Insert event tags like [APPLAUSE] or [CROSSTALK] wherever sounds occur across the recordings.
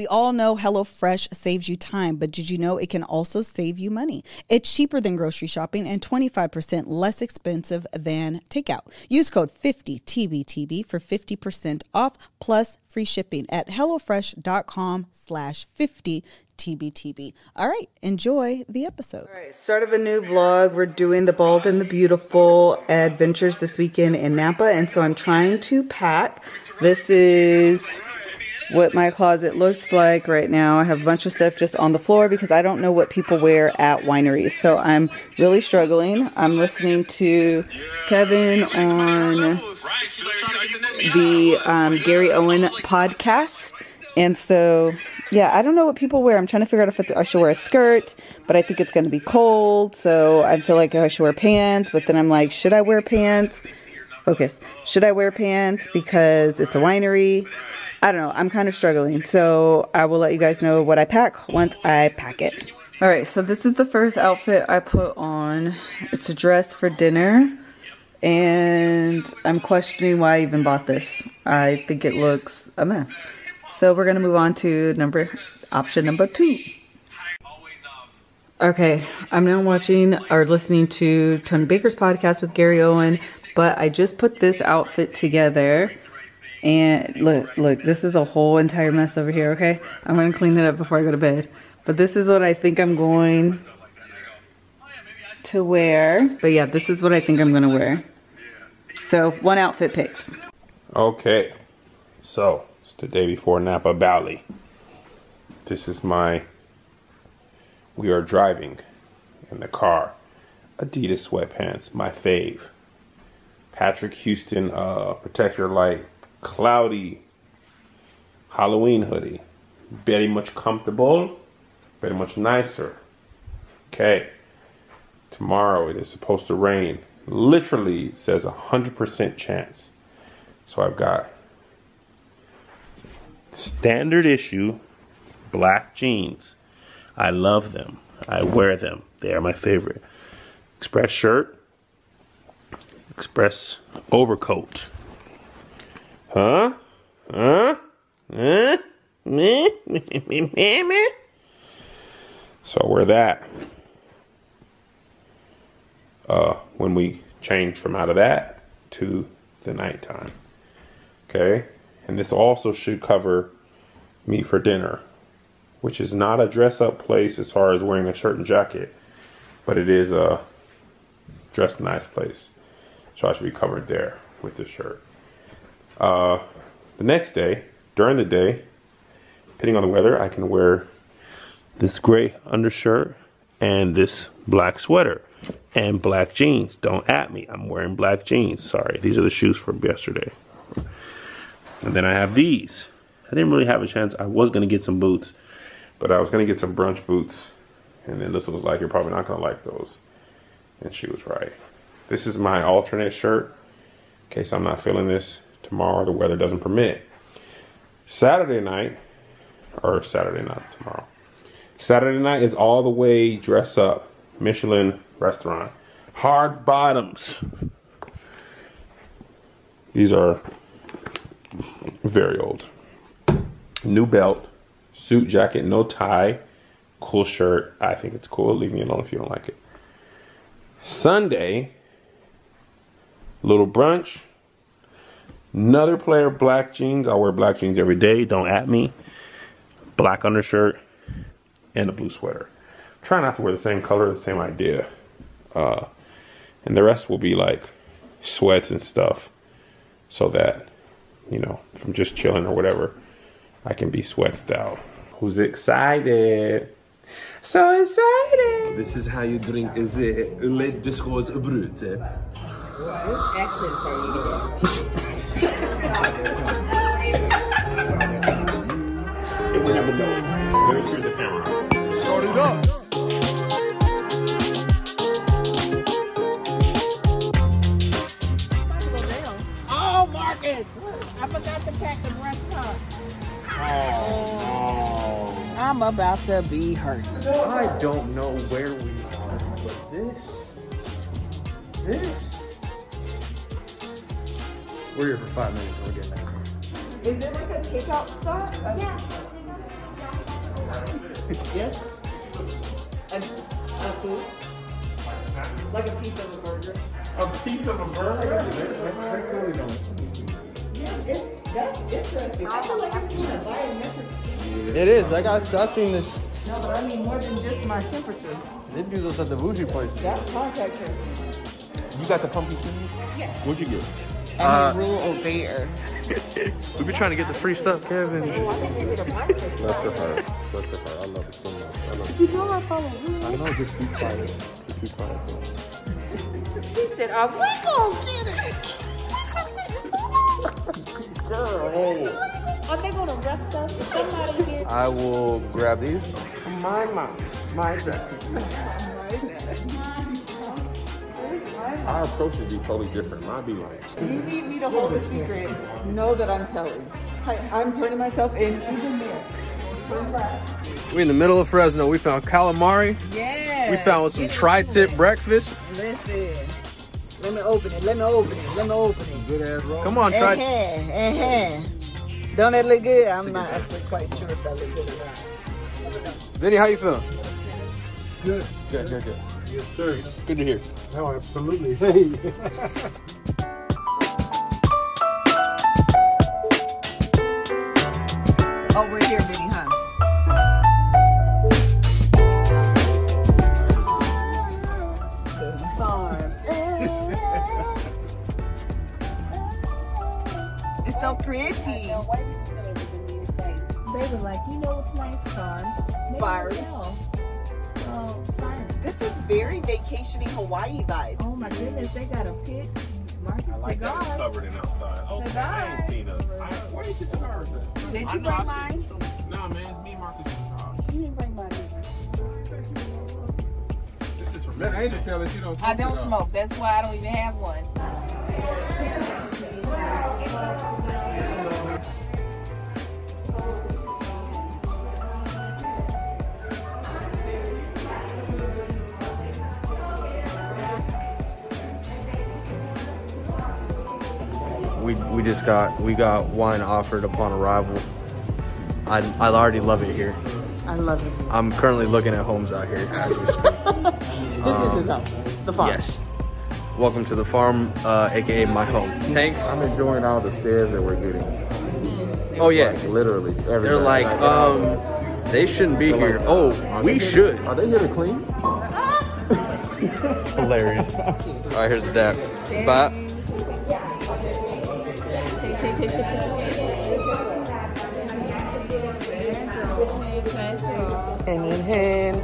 We all know HelloFresh saves you time, but did you know it can also save you money? It's cheaper than grocery shopping and 25% less expensive than takeout. Use code 50TBTB for 50% off plus free shipping at HelloFresh.com slash 50 TBTB. All right, enjoy the episode. All right, start of a new vlog. We're doing the Bald and the Beautiful adventures this weekend in Napa, and so I'm trying to pack. This is what my closet looks like right now. I have a bunch of stuff just on the floor because I don't know what people wear at wineries. So I'm really struggling. I'm listening to Kevin on the um, Gary Owen podcast. And so yeah, I don't know what people wear. I'm trying to figure out if I should wear a skirt, but I think it's going to be cold, so I feel like I should wear pants. But then I'm like, should I wear pants? Focus. Should I wear pants because it's a winery? I don't know. I'm kind of struggling, so I will let you guys know what I pack once I pack it. All right, so this is the first outfit I put on. It's a dress for dinner, and I'm questioning why I even bought this. I think it looks a mess. So we're gonna move on to number option number two. Okay, I'm now watching or listening to Tony Baker's podcast with Gary Owen, but I just put this outfit together. And look, look, this is a whole entire mess over here, okay? I'm gonna clean it up before I go to bed. But this is what I think I'm going to wear. But yeah, this is what I think I'm gonna wear. So one outfit picked. Okay, so it's the day before Napa Valley. This is my. We are driving in the car. Adidas sweatpants, my fave. Patrick Houston uh, Protector Light Cloudy Halloween hoodie. Very much comfortable, very much nicer. Okay. Tomorrow it is supposed to rain. Literally, it says a 100% chance. So I've got standard issue black jeans. I love them. I wear them. They are my favorite. Express shirt. Express overcoat. Huh? Huh? Huh? Me? Me? Me? Me? So wear that. Uh, when we change from out of that to the nighttime. Okay? And this also should cover me for dinner, which is not a dress up place as far as wearing a shirt and jacket, but it is a dress nice place. So I should be covered there with this shirt. Uh, the next day, during the day, depending on the weather, I can wear this gray undershirt and this black sweater and black jeans. Don't at me. I'm wearing black jeans. Sorry. These are the shoes from yesterday. And then I have these. I didn't really have a chance. I was going to get some boots, but I was going to get some brunch boots. And then this was like, you're probably not going to like those. And she was right. This is my alternate shirt in case I'm not feeling this tomorrow the weather doesn't permit. Saturday night, or Saturday night, tomorrow. Saturday night is all the way dress up. Michelin restaurant. Hard bottoms. These are very old. New belt, suit jacket, no tie, cool shirt. I think it's cool. Leave me alone if you don't like it. Sunday, little brunch. Another player, of black jeans. I wear black jeans every day. Don't at me. Black undershirt and a blue sweater. Try not to wear the same color, the same idea. Uh, and the rest will be like sweats and stuff so that you know, from just chilling or whatever, I can be sweatsed out. Who's excited? So excited! This is how you drink is it late Discours Brut. What accent are you [LAUGHS] Start it up. Oh, Marcus! I forgot to pack the restaurant. Oh, I'm about to be hurt. I don't know where we are, but this, this. We're here for five minutes and we're getting out. Is it like a takeout spot? Yeah. [LAUGHS] Yes. A, a food. Like a piece of a burger. A piece of a burger? Yeah, it's that's interesting. I feel like it's doing a biometric scan. It is. I got. I seen this. No, but I mean more than just my temperature. They do this at the bougie places. That's contact tracing. You got the pumpkin seeds? Yeah. What'd you get? Uh, I'm a rule obeyer. [LAUGHS] We be trying to get the free stuff, Kevin. Bless her heart. Bless her. I love it so much. I love it. You know I follow rules. I know, just be quiet. Just be quiet. girl. She said, "Are we gonna get it?" Girl, are they gonna arrest us? Is somebody here? I will grab these. My mom. My dad. my dad. Our approach would be totally different. Mine be like, You need me to hold a secret. Know that I'm telling. I, I'm turning myself in. Who's in there? We in the middle of Fresno. We found calamari. Yeah. We found some tri-tip breakfast. Listen. Let me open it. Let me open it. Let me open it. good ass roll. Come on, try. Uh-huh, uh-huh. Don't that look good? I'm not actually quite sure if that looks good or not. Vinny, how you feeling? Good. Good, good, good. Yes, sir. Good to hear. No, absolutely. [LAUGHS] [LAUGHS] vacationing Hawaii vibes. Oh my goodness, they got a pit. Market I like that it's covered in outside. Oh, I ain't Cigars. seen a. I, where is the cigars at? Did you I bring mine? some- Nah, man, it's me and Marcus in. You didn't bring mine. This is from Man, I hate to tell that you don't smoke I don't cigars. smoke. That's why I don't even have one. [LAUGHS] We we just got we got wine offered upon arrival. I I already love it here. I love it. I'm currently looking at homes out here as we speak. [LAUGHS] This is his home. The farm. Yes. Welcome to the farm, uh, aka my home. Thanks. I'm enjoying all the stares that we're getting. Oh yeah. Like, literally. Every They're like, um, they shouldn't be here. Oh, we should. Are they here to clean? [LAUGHS] Hilarious. All right, here's the dab. Bye. Take, take, take, take,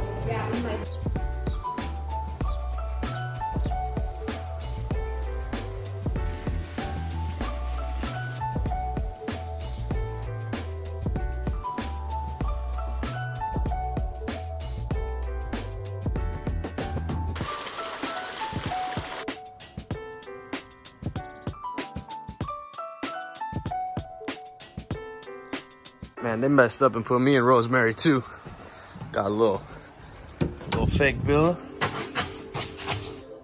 they messed up and put me and Rosemary too. Got a little, little fake bill.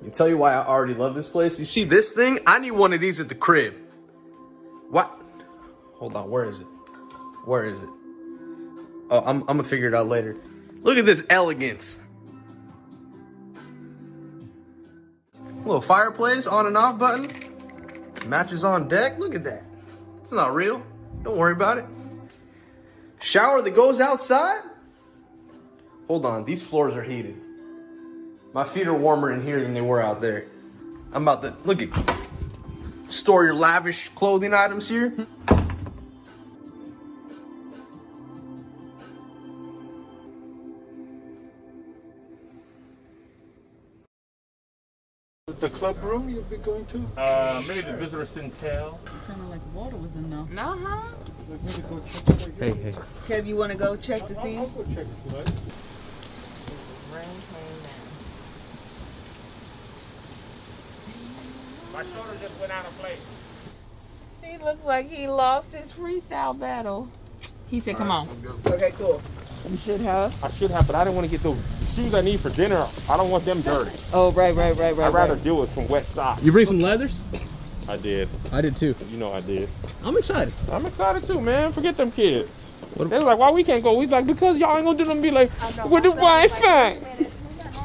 Me tell you why I already love this place. You see this thing? I need one of these at the crib. What? Hold on, where is it? Where is it? Oh, I'm, I'm gonna figure it out later. Look at this elegance. Little fireplace, on and off button. Matches on deck. Look at that. It's not real. Don't worry about it. Shower that goes outside? Hold on, these floors are heated. My feet are warmer in here than they were out there. I'm about to look at store your lavish clothing items here. The club room you'll be going to? Uh, maybe the visitor Centel. Sounded like water was in there. Let me go check it out. Hey, hey. Kev, you want to go check to see? I'll go check it, right? My shoulder just went out of place. He looks like he lost his freestyle battle. He said, come on. Okay, cool. You should have. I should have, but I didn't want to get those shoes I need for dinner. I don't want them dirty. Oh, right, right, right, right. I'd rather right. deal with some wet socks. You bring some leathers? I did. I did too. You know I did. I'm excited. I'm excited too, man. Forget them kids. They was like, why we can't go? We like, because y'all ain't gonna do them be like, with the Wi-Fi. With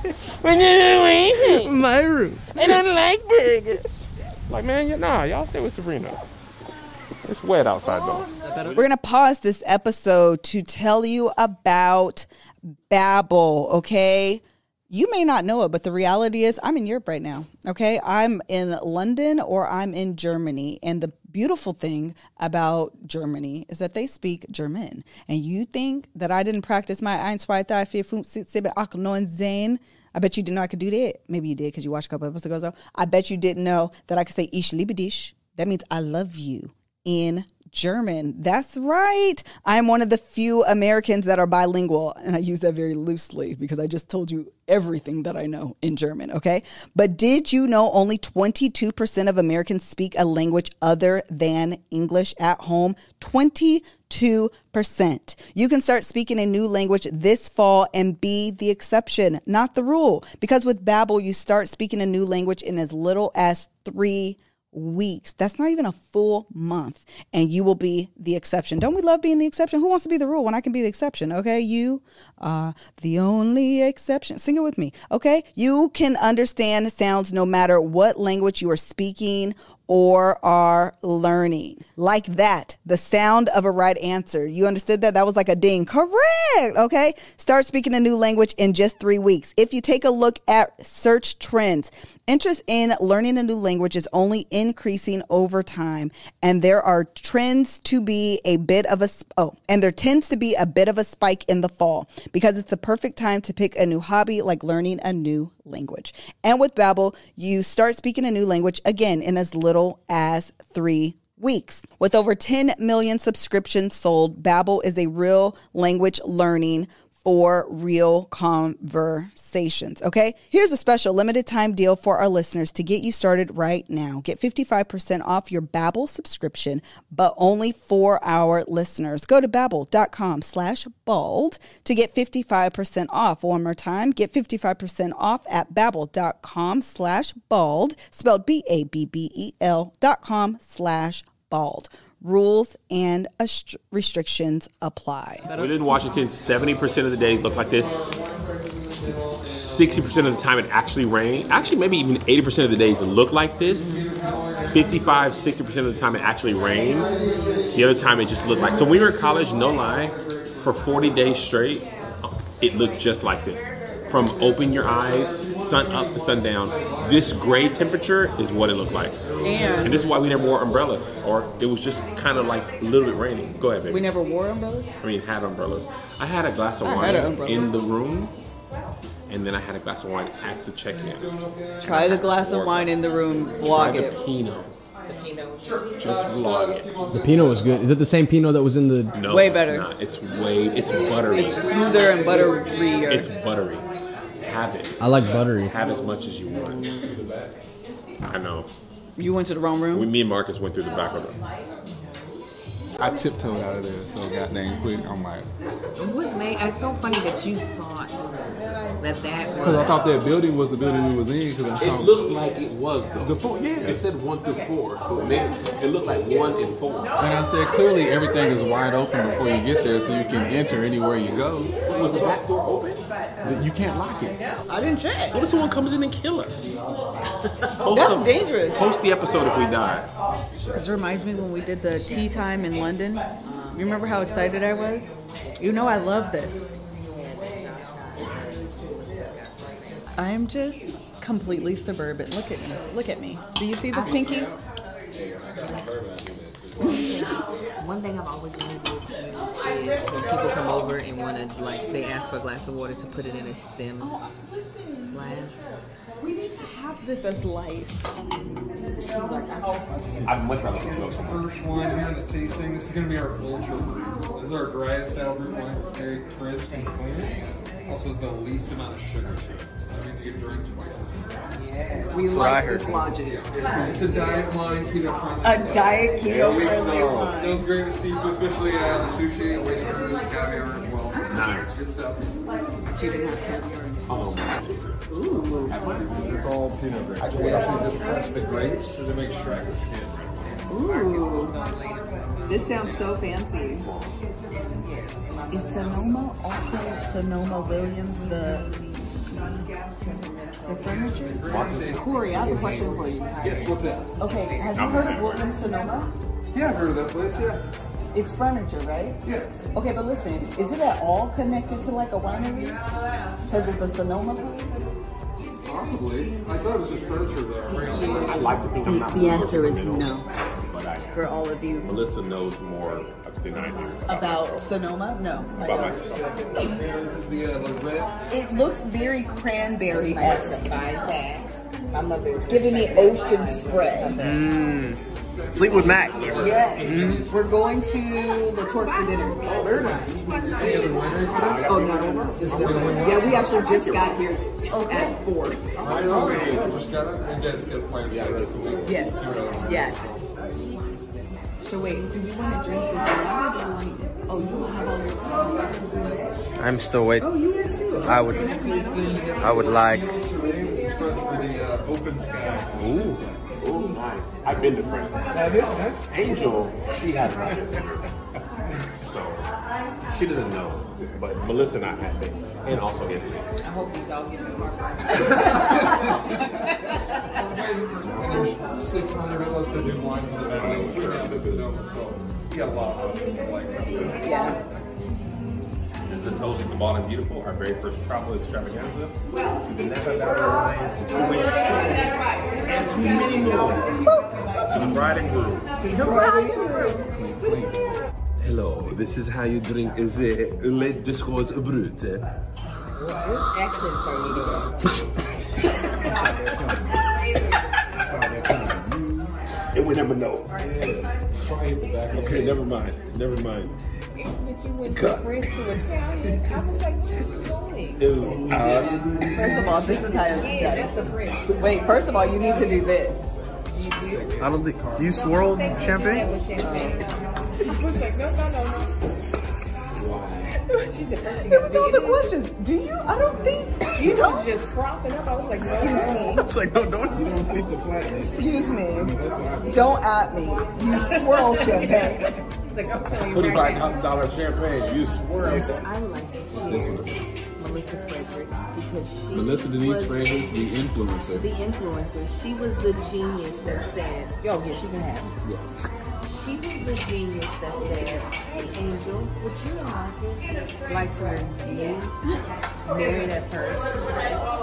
the Wi-Fi. My room. And I like burgers. Like, man, yeah, nah, y'all stay with Sabrina. It's wet outside though. We're to pause this episode to tell you about Babbel, okay? You may not know it, but the reality is I'm in Europe right now, okay? I'm in London or I'm in Germany. And the beautiful thing about Germany is that they speak German. And you think that I didn't practice my 1, 2, 3, 4, 5, 6, 7, 8, 9, 10? I bet you didn't know I could do that. Maybe you did because you watched a couple episodes ago. I bet you didn't know that I could say Ich liebe dich. That means I love you in German. That's right. I'm one of the few Americans that are bilingual. And I use that very loosely because I just told you everything that I know in German, okay? But did you know only 22% of Americans speak a language other than English at home? 22%. You can start speaking a new language this fall and be the exception, not the rule. Because with Babbel, you start speaking a new language in as little as three weeks. That's not even a full month. And you will be the exception. Don't we love being the exception? Who wants to be the rule when I can be the exception? Okay. You are the only exception. Sing it with me. Okay. You can understand sounds no matter what language you are speaking or are learning. Like that, the sound of a right answer. You understood that? That was like a ding. Correct. Okay. Start speaking a new language in just three weeks. If you take a look at search trends, interest in learning a new language is only increasing over time. And there are trends to be a bit of a, oh, and there tends to be a bit of a spike in the fall because it's the perfect time to pick a new hobby like learning a new language. And with Babbel, you start speaking a new language again in as little as three weeks. With over 10 million subscriptions sold, Babbel is a real language learning for real conversations. Okay. Here's a special limited time deal for our listeners to get you started right now. Get 55% off your Babbel subscription, but only for our listeners. Go to babbel.com slash bald to get 55% off. One more time, get 55% off at babbel.com slash bald, spelled B-A-B-B-E-L dot com slash bald. Rules and ast- restrictions apply. We in Washington. 70% of the days look like this. 60% of the time it actually rains. Actually, maybe even 80% of the days look like this. 55, 60% of the time it actually rains. The other time it just looked like. So when we were in college, no lie, for 40 days straight, it looked just like this. From open your eyes, sun up to sundown, this gray temperature is what it looked like. And And this is why we never wore umbrellas, or it was just kind of like a little bit raining. Go ahead, baby. we never wore umbrellas. I mean, had umbrellas. I had a glass of I wine had an umbrella. in the room, and then I had a glass of wine at the check-in. Try the glass of wine in the room. Try Vlog the it. Pinot. Just vlog it. The Pinot was good. Is it the same Pinot that was in the? No, Way it's better. not. It's way. It's buttery. It's smoother and butterier. It's buttery. Have it. I like buttery. Have as much as you want. I know. you went to the wrong room. We, me and Marcus went through the back of it. I tiptoed out of there so goddamn quick. I'm like, What made it's so funny that you thought that that was. because I thought that building was the building we was in. Because I It saw looked like it was though. The four- yeah. It said one through four, so it made it looked like one and four. And I said, clearly everything is wide open before you get there, so you can enter anywhere you go. Was the back door open? You can't lock it. I didn't check. What if someone comes in and kill us? Post That's the- dangerous. Post the episode if we die. This reminds me when we did the tea time in London. Um, you remember how excited I was? You know I love this. I am just completely suburban. Look at me. Look at me. Do you see this pinky? one thing I've always wanted to do is when people come over and want to like they ask for a glass of water to put it in a stem glass. We need to have this as life. I'd much rather put you First wine here, the tasting. This is going to be our ultra brew. This is our driest style brew wine. It's very crisp and clean. Also, has the least amount of sugar to it. That means you can drink twice as much. We what I like heard. this logic. It's a diet wine, keto friendly. A diet keto friendly It wine. goes great with seafood, especially uh, the sushi, oyster, this caviar as well. Nice. Good stuff. She didn't have caviar. Oh, It's all Pinot grapes. We actually just press the grapes to make extract the skin. Ooh. This sounds so fancy. Is Sonoma also Sonoma Williams the the furniture? Corey, I have a question for you. Yes, what's that? Okay, have you heard of Williams Sonoma? Yeah, I've heard of that place, yeah. It's furniture, right? Yeah. Okay, but listen, is it at all connected to like a winery? Because of the Sonoma part? Possibly. I thought it was just furniture there. I like to think I'm not The answer is criminal, no. But I, For all of you. Melissa knows more than I do. About Sonoma? No. About myself. This is the, uh, red. It looks very cranberry-esque. My mother It's giving me ocean spray. Mmm. Fleetwood Mac. Yes. We're going to the Toque for dinner. Oh, very nice. Any other wineries? Oh, no. This is the Yeah, we actually just got here at four. I know. Just got it. And guys get plans for the rest of the week. Yes. Do it other Yeah. So wait, do we want to drink this now or do we want to? Oh, you have all your. I'm still waiting. Oh, you are too. I would, I would like. For the uh, open sky. Ooh. Ooh, nice. I've been to France. Have you? Nice. Angel, she has not been there. So, she doesn't know. But Melissa and I have been. And also Anthony. I hope these all get There's [LAUGHS] 600 of us that do wine for the valley. Two down to Sonoma, so we got a lot of them. Like. Yeah. This is the Toast at the Ball is Beautiful, our very first travel extravaganza. To the Napa Valley Alliance, to Wish, and to many more. To the bride and groom. Hello, this is how you drink the Le Discours Brut. What accents are you doing? And we never know. Okay, never mind. Never mind. But you went Cut. French to Italian. I was like, where are you going? Ew, uh, First of all, this is how it's done. that's the French. Wait, first of all, you need to do this. Do? I don't think. Do you swirl That champagne? was champagne. She was like, no, no, no, no. [LAUGHS] She said, first you It was all the questions. Do you? I don't think. You don't? just frothing up. I was like, no, Excuse no. me. It's like no, don't. Excuse me. Don't at me. You swirl champagne. Like, I'm telling you. Twenty-five dollar champagne. You swirl. I would like to cheer Melissa Fredericks because she Melissa Denise Fredericks, the influencer. the influencer. She was the genius that said, "Yo, yeah, she can have it." She was the genius that said, "Hey, Angel, would you and like to review Married at First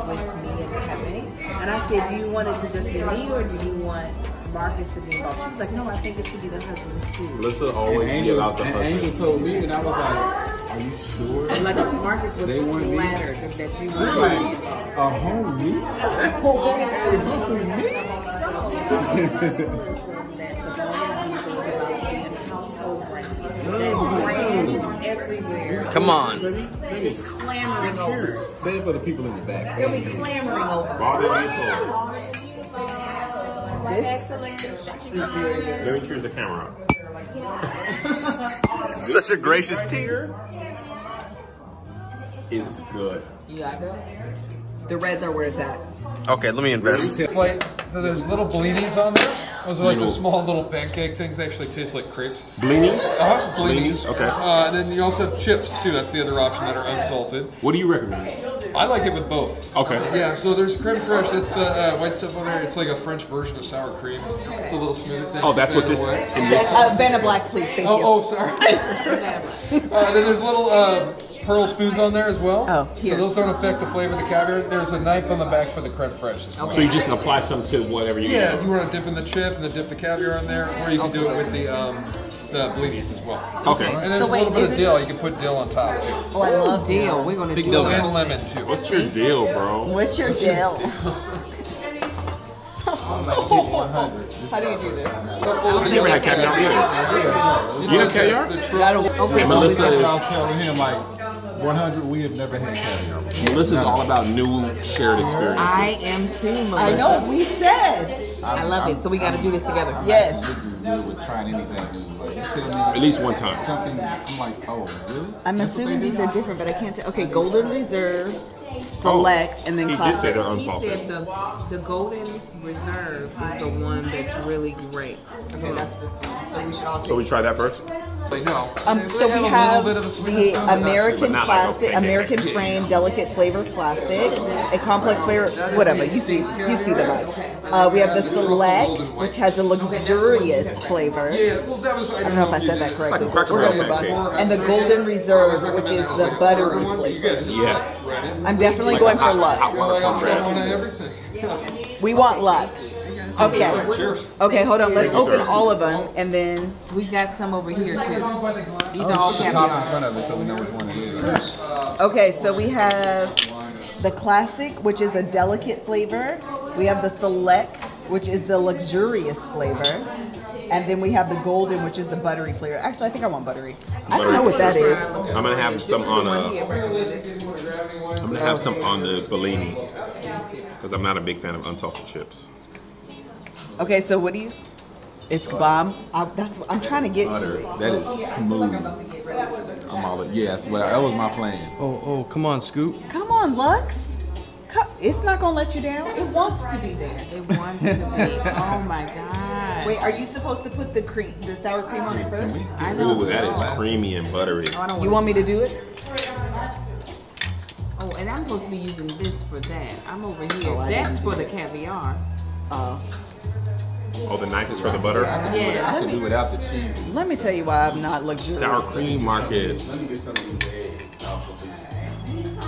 with me and Kevin?" And I said, "Do you want it to just be me, or do you want Marcus to be involved?" She was like, "No, I think it should be the husbands too." Melissa And always Angel, out the and husband. Angel told me, and I was like, "Are you sure?" And like Marcus was They want me? that you were Really? A homie? everywhere. Come on. It's clamoring over. Say it for the people in the back. They'll be clamoring over. Let me choose the camera. Such a gracious team. Is good. You got them? The reds are where it's at. Okay, let me invest. Like, so there's little blinis on there. Those are like the small little pancake things. They actually taste like crepes. Blinis? Uh-huh, blinis. Blinis, okay. Uh, and then you also have chips too. That's the other option that are unsalted. What do you recommend? I like it with both. Okay. Yeah, so there's creme fraiche. That's the uh, white stuff on there. It's like a French version of sour cream. It's a little smoother. Thing. Oh, that's what this Away. in this. Uh, Vanna Black, please. Thank Oh, you. oh, sorry. [LAUGHS] uh, then there's little uh, pearl spoons on there as well. Oh, So those don't affect the flavor of the caviar. There's a knife on the back for the creme fraiche as well. So you just apply some to whatever you Yeah, get. if you want to dip in the chip and then dip the caviar in there, or you can do it with the um, the blinis as well. Okay. And there's So a wait, little bit is of it- dill. You can put dill on top too. Oh, I love Deal. We're gonna Big do dill and lemon too. What's your deal, bro? What's your deal? [LAUGHS] [LAUGHS] [LAUGHS] How do you do this? I've never had caviar either. You have caviar? The tr- Okay, so Melissa That's is, I was telling him, like, 100, we have never had caviar. Melissa's all about new shared experiences. I am too, Melissa. I know. We said I love it. So we got to do this together. yes. Looking good with trying anything new, but You tell me At least one time. Something. I'm like, oh, really? I'm That's assuming these are different, but I can't tell. Okay, Golden Reserve, Select, and then he did Classic. say they're He said the the golden reserve is the one that's really great. Okay, that's this one. So we should all So we try that first. But no. Um, so we have little bit of a sweetness the to it, but not- American but like classic. American Yeah. frame, delicate flavor classic, a complex flavor, whatever. You see, you see the vibes. Uh, we have the select, which has a luxurious flavor. Yeah, well, that was. I don't know if I said that correctly. Cracker We're Barrel gonna put pancake. And the Golden Reserve, which is the buttery flavor. Yes. I'm definitely Like going a for hot- Lux. hot water One cornbread. everything. We want Lux. Okay. Okay, hold on. Let's open all of them and then. We got some over here too. These are all The top in caviar. front of it, so we know which one it is. Okay, so we have the classic, which is a delicate flavor. We have the select, which is the luxurious flavor. And then we have the golden, which is the buttery flavor. Actually, I think I want buttery. I don't know what that is. I'm gonna have some on One here uh, recommended. I'm gonna have some on the Bellini because I'm not a big fan of unsalted chips. Okay, so what do you? It's bomb. I, that's what I'm trying to get. Butter. it. That is smooth. I'm all. Yes, well, that was my plan. Oh, oh, come on, Scoop. Come on, Lux. Co- It's not gonna let you down. It wants to be there. It wants to be. Oh my god. Wait, are you supposed to put the cream, the sour cream on it first? I know. Ooh, that is creamy and buttery. Oh, I don't You want me to do it? Oh, and I'm supposed to be using this for that. I'm over here. Oh, That's for the caviar. Uh, Oh, the knife is for the butter. I Yeah. could do without the cheese. let me tell you why I'm not luxurious. Sour cream, Marcus. Let me get some of these eggs off of these.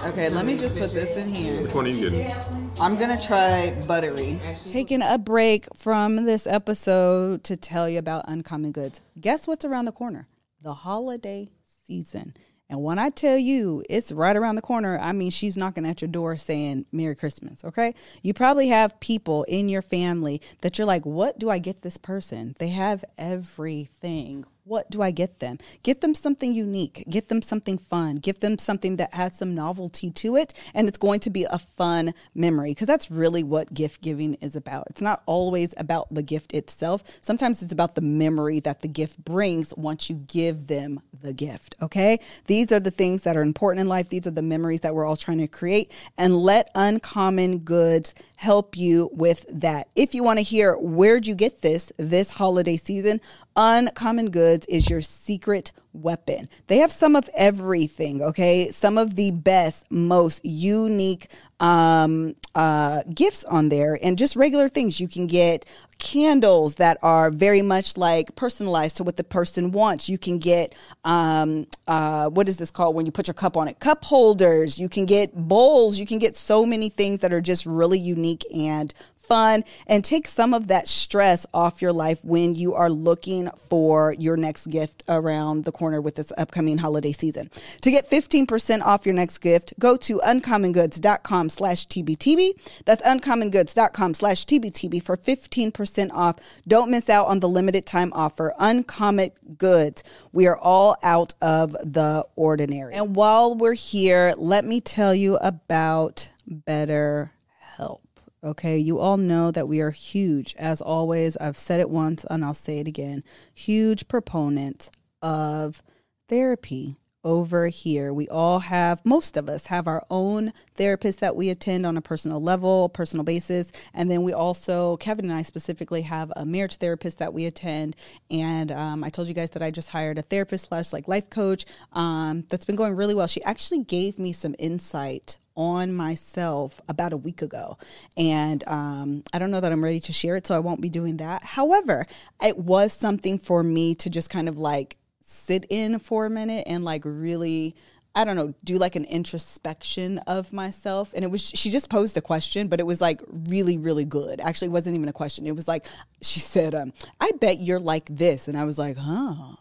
Okay, let me just put this in here. Which one are you getting? I'm gonna try buttery. Taking a break from this episode to tell you about uncommon goods. Guess what's around the corner? The holiday season. And when I tell you it's right around the corner, I mean she's knocking at your door saying Merry Christmas, okay? You probably have people in your family that you're like, what do I get this person? They have everything. What do I get them? Get them something unique. Get them something fun. Give them something that has some novelty to it. And it's going to be a fun memory because that's really what gift giving is about. It's not always about the gift itself. Sometimes it's about the memory that the gift brings once you give them the gift. Okay. These are the things that are important in life. These are the memories that we're all trying to create. And let Uncommon Goods help you with that. If you want to hear where'd you get this this holiday season, Uncommon Goods is your secret weapon. They have some of everything, okay? Some of the best, most unique um uh gifts on there and just regular things. You can get candles that are very much like personalized to what the person wants. You can get um uh what is this called when you put your cup on it? Cup holders. You can get bowls. You can get so many things that are just really unique and fun and take some of that stress off your life when you are looking for your next gift around the corner with this upcoming holiday season. To get 15% off your next gift, go to uncommongoods.com slash TBTB. That's uncommongoods.com slash TBTB for 15% off. Don't miss out on the limited time offer. Uncommon Goods. We are all out of the ordinary. And while we're here, let me tell you about Better Help. Okay, you all know that we are huge, as always. I've said it once and I'll say it again huge proponents of therapy over here. We all have, most of us have our own therapists that we attend on a personal level, personal basis. And then we also, Kevin and I specifically, have a marriage therapist that we attend. And um, I told you guys that I just hired a therapist slash like life coach um, that's been going really well. She actually gave me some insight on myself about a week ago. And um, I don't know that I'm ready to share it, so I won't be doing that. However, it was something for me to just kind of like sit in for a minute and like really. I don't know, do like an introspection of myself. And it was, she just posed a question, but it was like really, really good. Actually, wasn't even a question. It was like, she said, um, I bet you're like this. And I was like, huh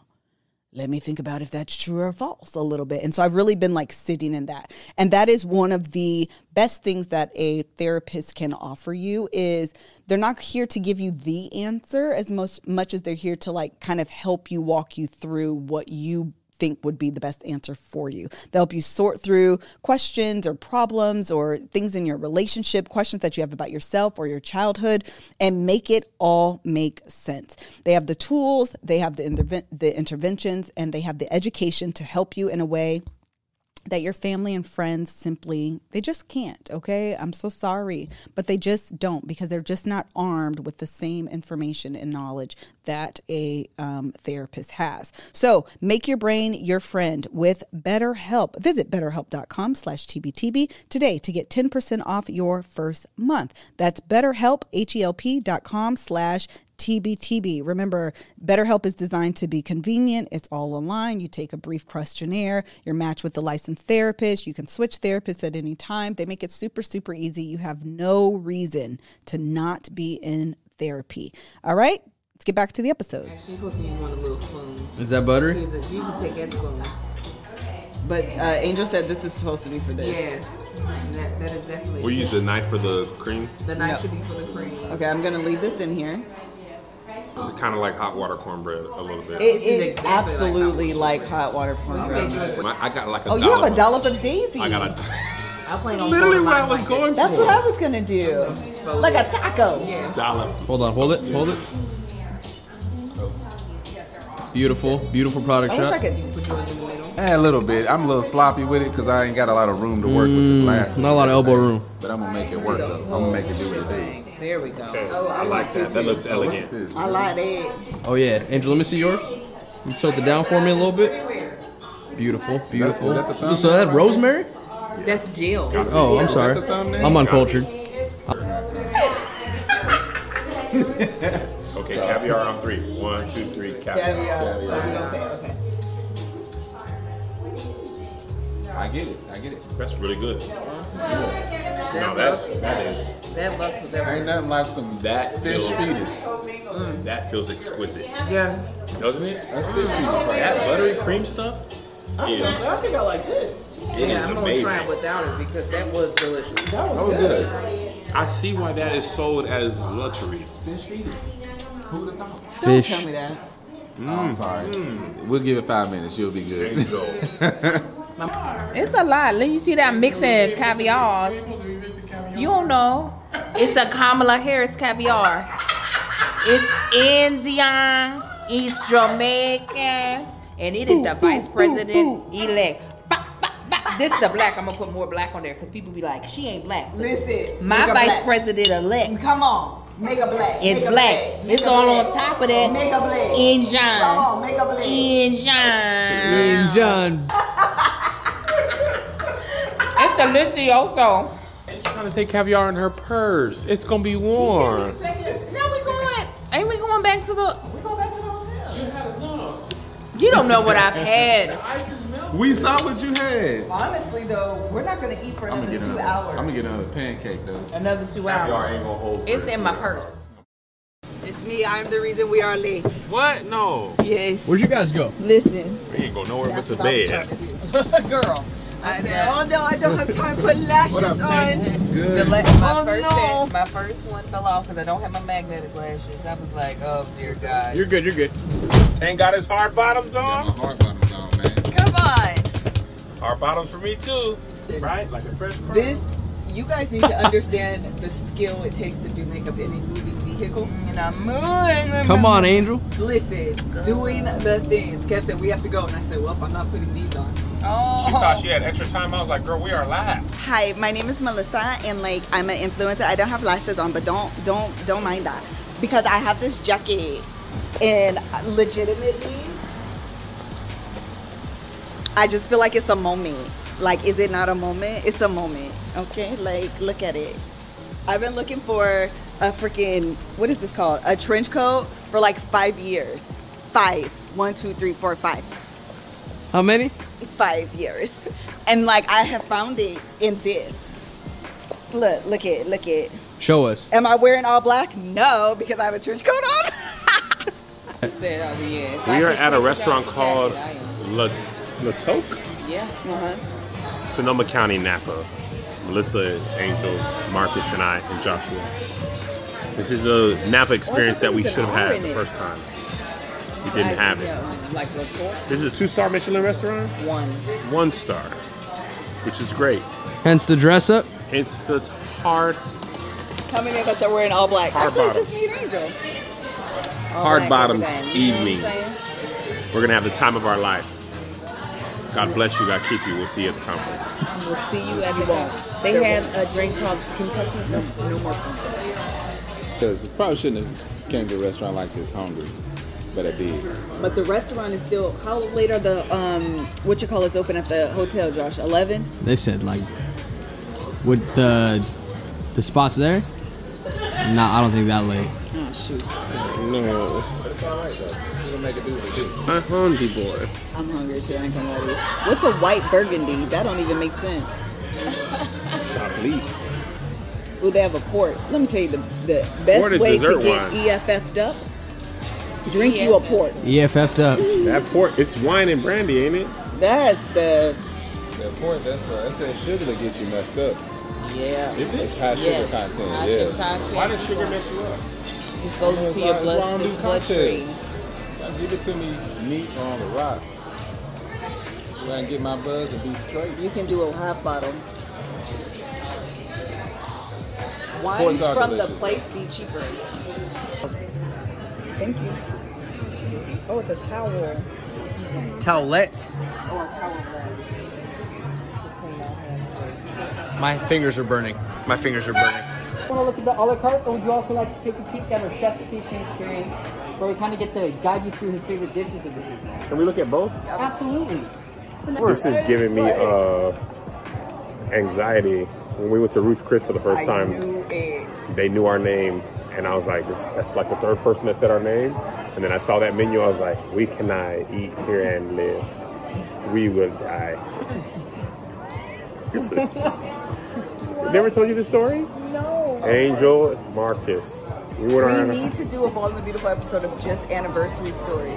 let me think about if that's true or false a little bit. And so I've really been like sitting in that. And that is one of the best things that a therapist can offer you is they're not here to give you the answer as most much as they're here to like kind of help you walk you through what you think would be the best answer for you. They'll help you sort through questions or problems or things in your relationship, questions that you have about yourself or your childhood, and make it all make sense. They have the tools, they have the, interven- the interventions, and they have the education to help you in a way that your family and friends simply they just can't okay? I'm so sorry. But they just don't because they're just not armed with the same information and knowledge that a um, therapist has. So make your brain your friend with betterhelp. Visit betterhelp.com slash tbtb today to get 10% off your first month. That's betterhelp h-e-l-p dot slash TBTB. Remember, BetterHelp is designed to be convenient. It's all online. You take a brief questionnaire, you're matched with a licensed therapist. You can switch therapists at any time. They make it super, super easy. You have no reason to not be in therapy. All right, let's get back to the episode. Actually, you're supposed to use one of the little spoons. Is that buttery? Here's a- You can take that spoon. But uh, Angel said this is supposed to be for this. Yes. That, that is definitely. We use the knife for the cream. The knife No. should be for the cream. Okay, I'm gonna leave this in here. This is kind of like hot water cornbread a little bit. It is is exactly absolutely like hot water cornbread. My- I got like a Oh, you have a dollop. dollop of daisy. I got a. I plan on Literally throwing what I was like going this. That's what I was gonna do. Like a taco. Yeah. dollop. Hold on, hold it, hold it. Beautiful, beautiful product I wish I shot. could. Put yours in the middle. Eh, a little bit. I'm a little sloppy with it because I ain't got a lot of room to work with the Mm, glass. not a lot of elbow room. But I'm gonna make it work though. I'm gonna make it do what it do. There we go. Okay, I like that. That looks elegant. This. I like that. Oh yeah, Angel, let me see yours. You tilt it down for me a little bit. Beautiful, beautiful. is that the so that rosemary? That's Jill. Oh, I'm sorry. that the thumbnail? I'm uncultured. [LAUGHS] Okay, caviar on three. One, two, three, caviar. Caviar. What we gonna? Okay. I get it. I get it. That's really good. That No, that that is that looks with Ain't nothing like some that fish feels fetus. Mm. that feels exquisite, Yeah. doesn't it? That's fish fetus right That buttery cream stuff is I think I like this. it Yeah, is I'm gonna try it amazing. without it because that was delicious. That was, That was good. good. I see why that is sold as luxury. Fish fetus. Who would have thought? Don't Fish. tell me that. Mm. Oh, I'm sorry. Mm. We'll give it five minutes. You'll be good. There you go. [LAUGHS] It's a lot. Let you see that mixing caviar. You don't know. It's a Kamala Harris caviar. It's Indian, it's Jamaican, and it is the vice president elect. This is the black. I'm gonna put more black on there because people be like, she ain't black. Listen. My vice black. president elect Come on. Make a black. is Make a black. It's all black. on top of that. Make a black. Indian. Come on, make a black. Indian. And John. It's delicioso. She's trying to take caviar in her purse. It's gonna be warm. Now we going. Ain't we going back to the? We going back to the hotel. You don't know what I've had. We saw what you had. Honestly, though, we're not gonna eat for another two another. hours. I'm gonna get another pancake though. Another two Caviar hours. ain't gonna hold. It's in my purse. It's me. I'm the reason we are late. What? No. Yes. Where'd you guys go? Listen. We ain't go nowhere but to bed. [LAUGHS] Girl. I said, oh no, I don't have time to put [LAUGHS] lashes on. Good. la- my Oh, first no. set- my first one fell off because I don't have my magnetic lashes. I was like, oh dear God. You're good. You're good. Ain't got his hard bottoms My on. heart bottom's on, man. Come on. Hard bottoms for me too. Right? Like a fresh. car. This, you guys need to understand [LAUGHS] the skill it takes to do makeup in a moving vehicle. Mm-hmm. And I'm moving. Come on, Angel. Listen, doing the things. Kev said we have to go, and I said, well, I'm not putting these on. oh. She thought she had extra time. I was like, girl, we are live. Hi, my name is Melissa, and like I'm an influencer. I don't have lashes on, but don't don't don't mind that because I have this jacket, and legitimately, I just feel like it's a moment. Like, is it not a moment? It's a moment. Okay, like look at it. I've been looking for a freaking what is this called? A trench coat for like five years. Five. One, two, three, four, five. How many? Five years. And like I have found it in this. Look, look it, look it. Show us. Am I wearing all black? No, because I have a trench coat on. Said, yeah. If We are at a restaurant called the jacket, I La, La Toque. Yeah. uh-huh. Sonoma County, Napa. Melissa, Angel, Marcus, and I, and Joshua. This is a Napa experience that we should have had the first time. We didn't have it. Like retort. This is a two-star Michelin restaurant. One. One star, which is great. Hence the dress up. It's the hard, How many of us are wearing all black? Hard Actually, bottom. it's just me and Angel. hard bottoms everything, you know evening. We're gonna have the time of our life. God bless you. God keep you. We'll see you at the conference. We'll see you at the bar. They have a drink called Kentucky. No, no more Kentucky. Because probably shouldn't have came to a restaurant like this hungry, but I did. But the restaurant is still. How late are the um what you call is open at the hotel, Josh? Eleven. They said like, with the the spots there. No, I don't think that late. Oh shoot. No, But it's all right though. Gonna make it do what. I'm hungry, boy. I'm hungry too. I ain't gonna lie to you. What's a white burgundy? That don't even make sense. Chablis. Ooh, they have a port. Let me tell you the the best way to get wine. EFF'd up. Drink you a port. EFF'd up. That port, it's wine and brandy, ain't it? That's the That point, that's uh, that's that sugar that gets you messed up. Yeah. Is? It's high sugar content. high yeah. sugar content. Why does sugar mess you up? Just goes into your That's why I don't do blood, bloodstream. Cocktails. Now Give it to me neat on the rocks. So I can get my buzz and be straight. you can do a half bottle. Wines Port's are from the place be cheaper. Thank you. Oh, it's a towel. Towelette. Oh, a towel. My fingers are burning. My fingers are burning. want to look at the a la carte, or would you also like to take a peek at our chef's tasting experience, where we kind of get to guide you through his favorite dishes of the season? Can we look at both? Absolutely. This is giving me uh, anxiety. When we went to Ruth's Chris for the first I time, knew they knew our name, and I was like, this, that's like the third person that said our name. And then I saw that menu, I was like, we cannot eat here and live. We will die. [LAUGHS] Never told you the story? No. Angel Marcus. We We around. need to do a Bald and the Beautiful episode of just anniversary stories.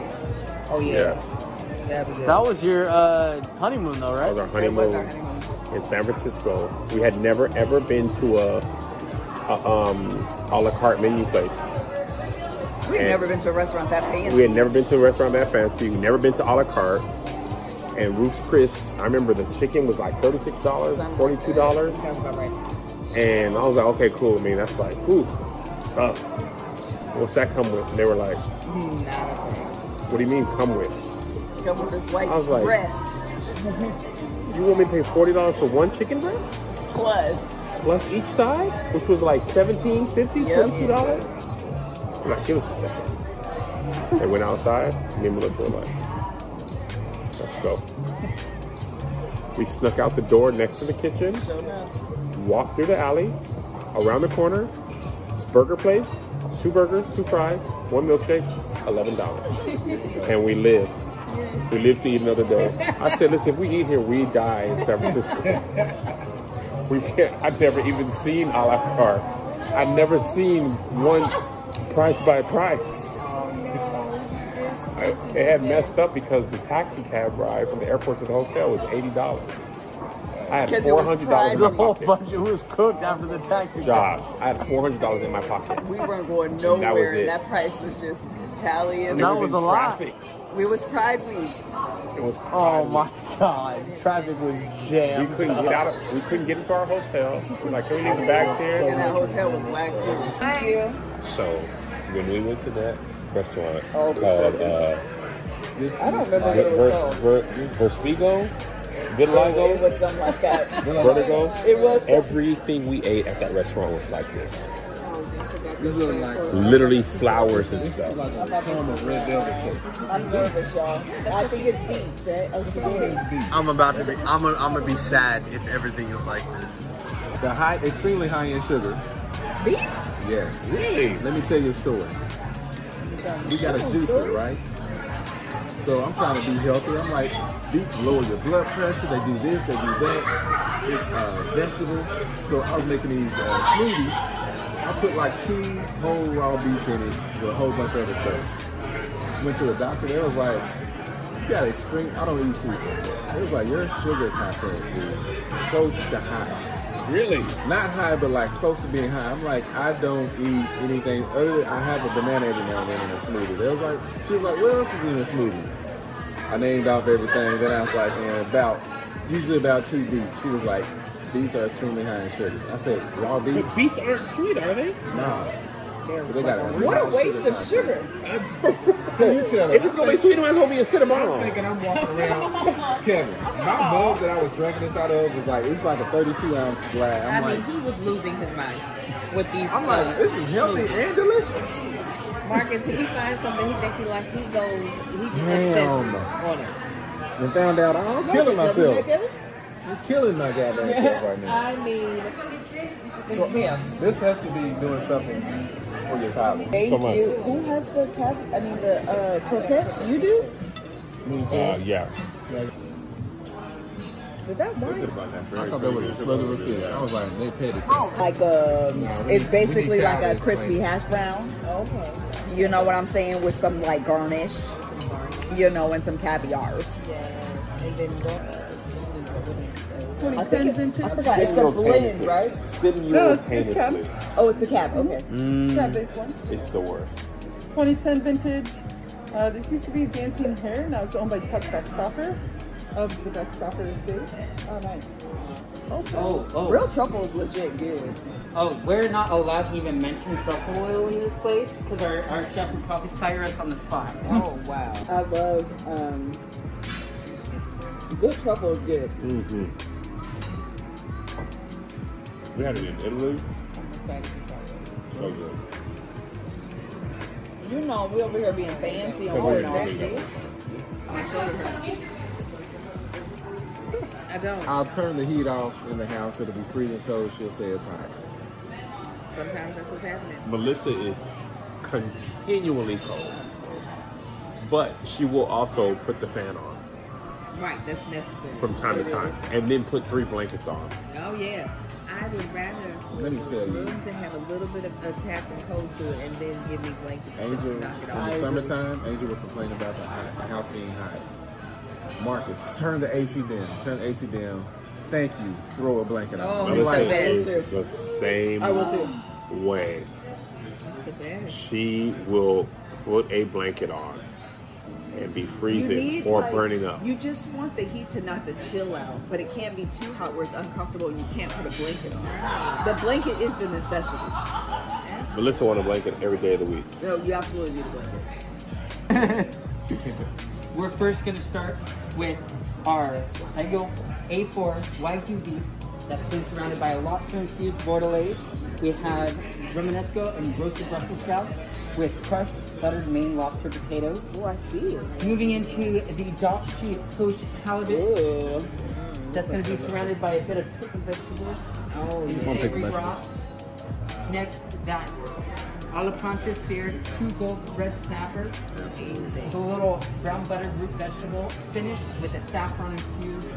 Oh Yes. That was your uh, honeymoon, though, That was right? our honeymoon in San Francisco. We had never ever been to a, a um a la carte menu place. We had And- never been to a restaurant that fancy. We had never been to a restaurant that fancy. We never been to a la carte. And Ruth's Chris, I remember the chicken was like thirty-six dollars, forty-two dollars, Sounds about right. and I was like, okay, cool. I mean, that's like, ooh, tough. What's that come with? And they were like, what do you mean come with? Come with this white I was like- breast [LAUGHS] You want me to pay forty dollars for one chicken breast plus. plus each side, which was like 17 50 Yep. 22 dollars? I'm like, give us a second. They went outside. Me and Melissa were like, let's go. We snuck out the door next to the kitchen, walked through the alley, around the corner. Burger place, two burgers, two fries, one milkshake, eleven dollars, and we lived. We lived to eat another day. I said, listen, if we eat here, we die in San Francisco. we can't. I've never even seen a la carte. I've never seen one price by price. It had messed up because the taxi cab ride from the airport to the hotel was eighty dollars. I had 'Cause it four was hundred dollars [LAUGHS] The whole pocket. budget was cooked after the taxi. Josh, I had four hundred dollars in my pocket. We weren't going That was nowhere, it. and that price was just tallying. And That it was in a lot. traffic. It was Pride Week. It was Oh my god, traffic was jammed. We couldn't get out of. We couldn't get into our hotel. We were like, can we leave the bags here? And that here? hotel was whack too. Thank you. So when we went to that restaurant Oh, called so uh, I don't remember what it was Ver. Ver, Verspigo, It Vitiligo, was something like that. [LAUGHS] Vertigo. It was. Everything we ate at that restaurant was like this. This look like Literally flowers and stuff. like a form of red velvet cake. I'm nervous, y'all. I think it's beets, eh? Oh. I'm about to be. I'm gonna, I'm gonna be sad if everything is like this. The high, extremely high in sugar. Beets? Yes. Really? Let me tell you a story. We got a juicer, right? So I'm trying to be healthy. I'm like, beets lower your blood pressure. They do this, they do that. It's uh, vegetable. So I was making these uh, smoothies. I put like two whole raw beets in it with a whole bunch of other stuff. Went to the doctor. They was like, you got extreme. I don't eat sweets. It was like your sugar content is close to high. Really? Not high, but like close to being high. I'm like, I don't eat anything other I have a banana every now and then in a smoothie. They was like, she was like, what else is in a smoothie? I named off everything. Then I was like, and about usually about two beets. She was like, beets are extremely high in sugar. I said, raw beets. But beets aren't sweet, are they? Nah. But they got a What a waste of sugar. [LAUGHS] you tell If it's gonna be sweet, it might as well be a cinnamon. I'm thinking I'm walking around. Kevin, my mug that I was drinking this out of was like it's like a 32 ounce glass. I'm I like, mean, he was losing his mind with these. I'm like, this is healthy smoothies. and delicious. Marcus, if he finds something he thinks he likes, he goes, he Damn. obsesses on it. And found out I'm killing myself. I'm killing my goddamn self right now. I mean, So, this has to be doing something for your college. Thank Come on. you. Who has the cap? I mean the uh, croquettes? You do? Uh, yeah. Did that work? I thought that was a slither of fish. I was like, they petty. Like um, No, we it's basically like a crispy claim. hash brown. okay. You know what I'm saying? With some like garnish. You know, and some caviar. Yeah. And then go. I think it, I forgot. It's a blend, right? No, it's- it's cab. Oh, it's a cab. Okay. Mm, Cab-based one. it's the worst. 2010 vintage. Uh, this used to be Dancing Hare. Now it's owned by Chuck Beckstoffer of the Beckstoffer estate. Oh, nice. Oh, oh. Real truffle is legit good. Oh, we're not allowed to even mention truffle oil in this place because our, our chef would probably fire us on the spot. [LAUGHS] Oh wow. I love um, good truffle is good. Mm-hmm. We had it in Italy. So good. You know, we over here being fancy and Come all on, that. Italy. I. I don't. I'll turn the heat off in the house. It'll be freezing cold. She'll say it's hot. Sometimes that's what's happening. Melissa is continually cold, but she will also put the fan on Right, that's necessary. from time to time, and then put three blankets on. Oh yeah. I would rather Let me for tell you. room to have a little bit of a tap and cold to it and then give me blankets Angel, in knock it the summertime, Angel would complain about the, hot, the house being hot. Marcus, turn the AC down. Turn the AC down. Thank you. Throw a blanket Oh, on. it's Like, the is best. the same I will too. way. The. She will put a blanket on and be freezing need or like, burning up. You just want the heat to not to chill out, but it can't be too hot where it's uncomfortable and you can't put a blanket on. The blanket is the necessity. Melissa want a blanket every day of the week. No, you absolutely need a blanket. [LAUGHS] We're first going to start with our Eggo A4 Wagyu beef that's been surrounded by a lobster-infused bordelaise. We have Romanesco and roasted Brussels sprouts with crushed buttered Maine lobster potatoes. Oh, I see. Moving into the Dock Street poached halibut. That's going to be surrounded by a bit of pickled vegetables Oh, and savory broth. Next, that a la plancha seared two gold red snappers. The little brown buttered root vegetable finished with a saffron infused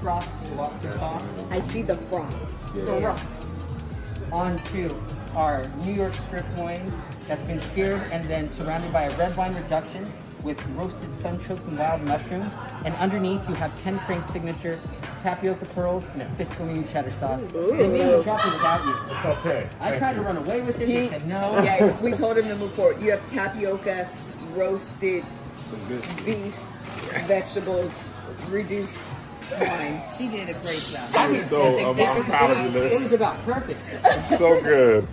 froth lobster sauce. I see the froth. So rough. On to our New York strip loin that's been seared and then surrounded by a red wine reduction with roasted sunchokes and wild mushrooms. And underneath you have Ken Frank's signature tapioca pearls and a Fiscalini cheddar sauce. They made me drop it without you. It's okay. I tried to run away with it. He- He said no. Yeah, we told him to move forward. You have tapioca, roasted beef, vegetables, reduced wine. She did a great job. I'm so That's I'm, exactly- I'm proud of it, you, was, it was about perfect. So good.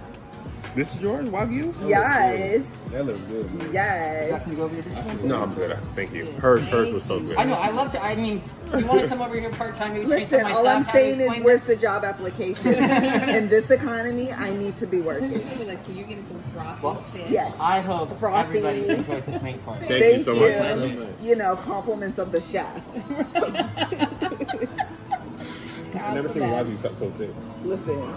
This is yours, Wagyu? Yes, That looks good. man. yes. Got to go over your? No, I'm good. Thank you. Hers, hers was so good. I know. I love to. I mean, you want to come over here part time? Maybe train Listen, all I'm saying is, where's this? the job application? [LAUGHS] In this economy, I need to be working. She like, so you're getting some frothy Well. Yes. I hope Frothy. everybody enjoys this main part. Thank, Thank you so you. much. You know, compliments of the chef. [LAUGHS] I never seen Wagyu cut so thick. Listen,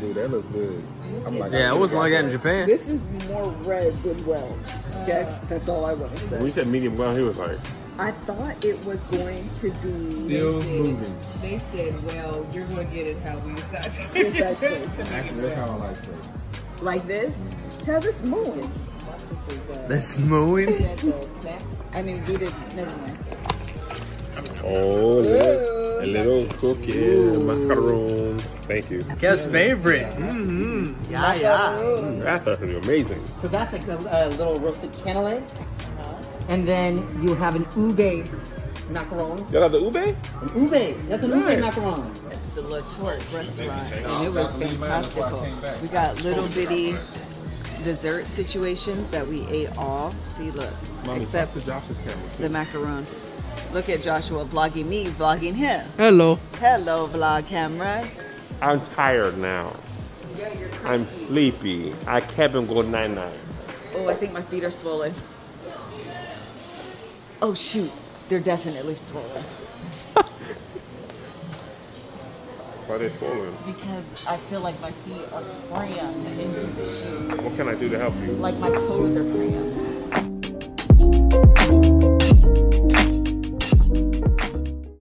Dude, that looks good. I'm like, Yeah, it wasn't like that in Japan. this is more red than well. Okay, that's all I want to When we said medium well, he was like, I thought it was going to be Still moving. They said, well, you're going to get it how we decided. Precisely. [LAUGHS] Actually, that's how I like it. like this. Child, it's moving. That's mooing. I mean, we did. Never mind. oh, a little, a little cookie, macaroons. Thank you. Guest favorite. Mm-hmm. Yeah, yeah. Mm, that's actually amazing. So that's like a, a little roasted cannellini. And then you have an ube macaron. You got the ube? An ube. That's an ube Nice. macaron. The La Toque restaurant, and it was fantastical. We got little bitty dessert situations that we ate all. See, look, except the macaron. Look at Joshua vlogging me, vlogging him. Hello. Hello, vlog cameras. I'm tired now. Yeah, you're. I'm sleepy. I kept him going night night. Oh, I think my feet are swollen. Oh shoot, they're definitely swollen. [LAUGHS] Why they swollen? Because I feel like my feet are crammed into the shoe. What can I do to help you? Like my toes are cramped.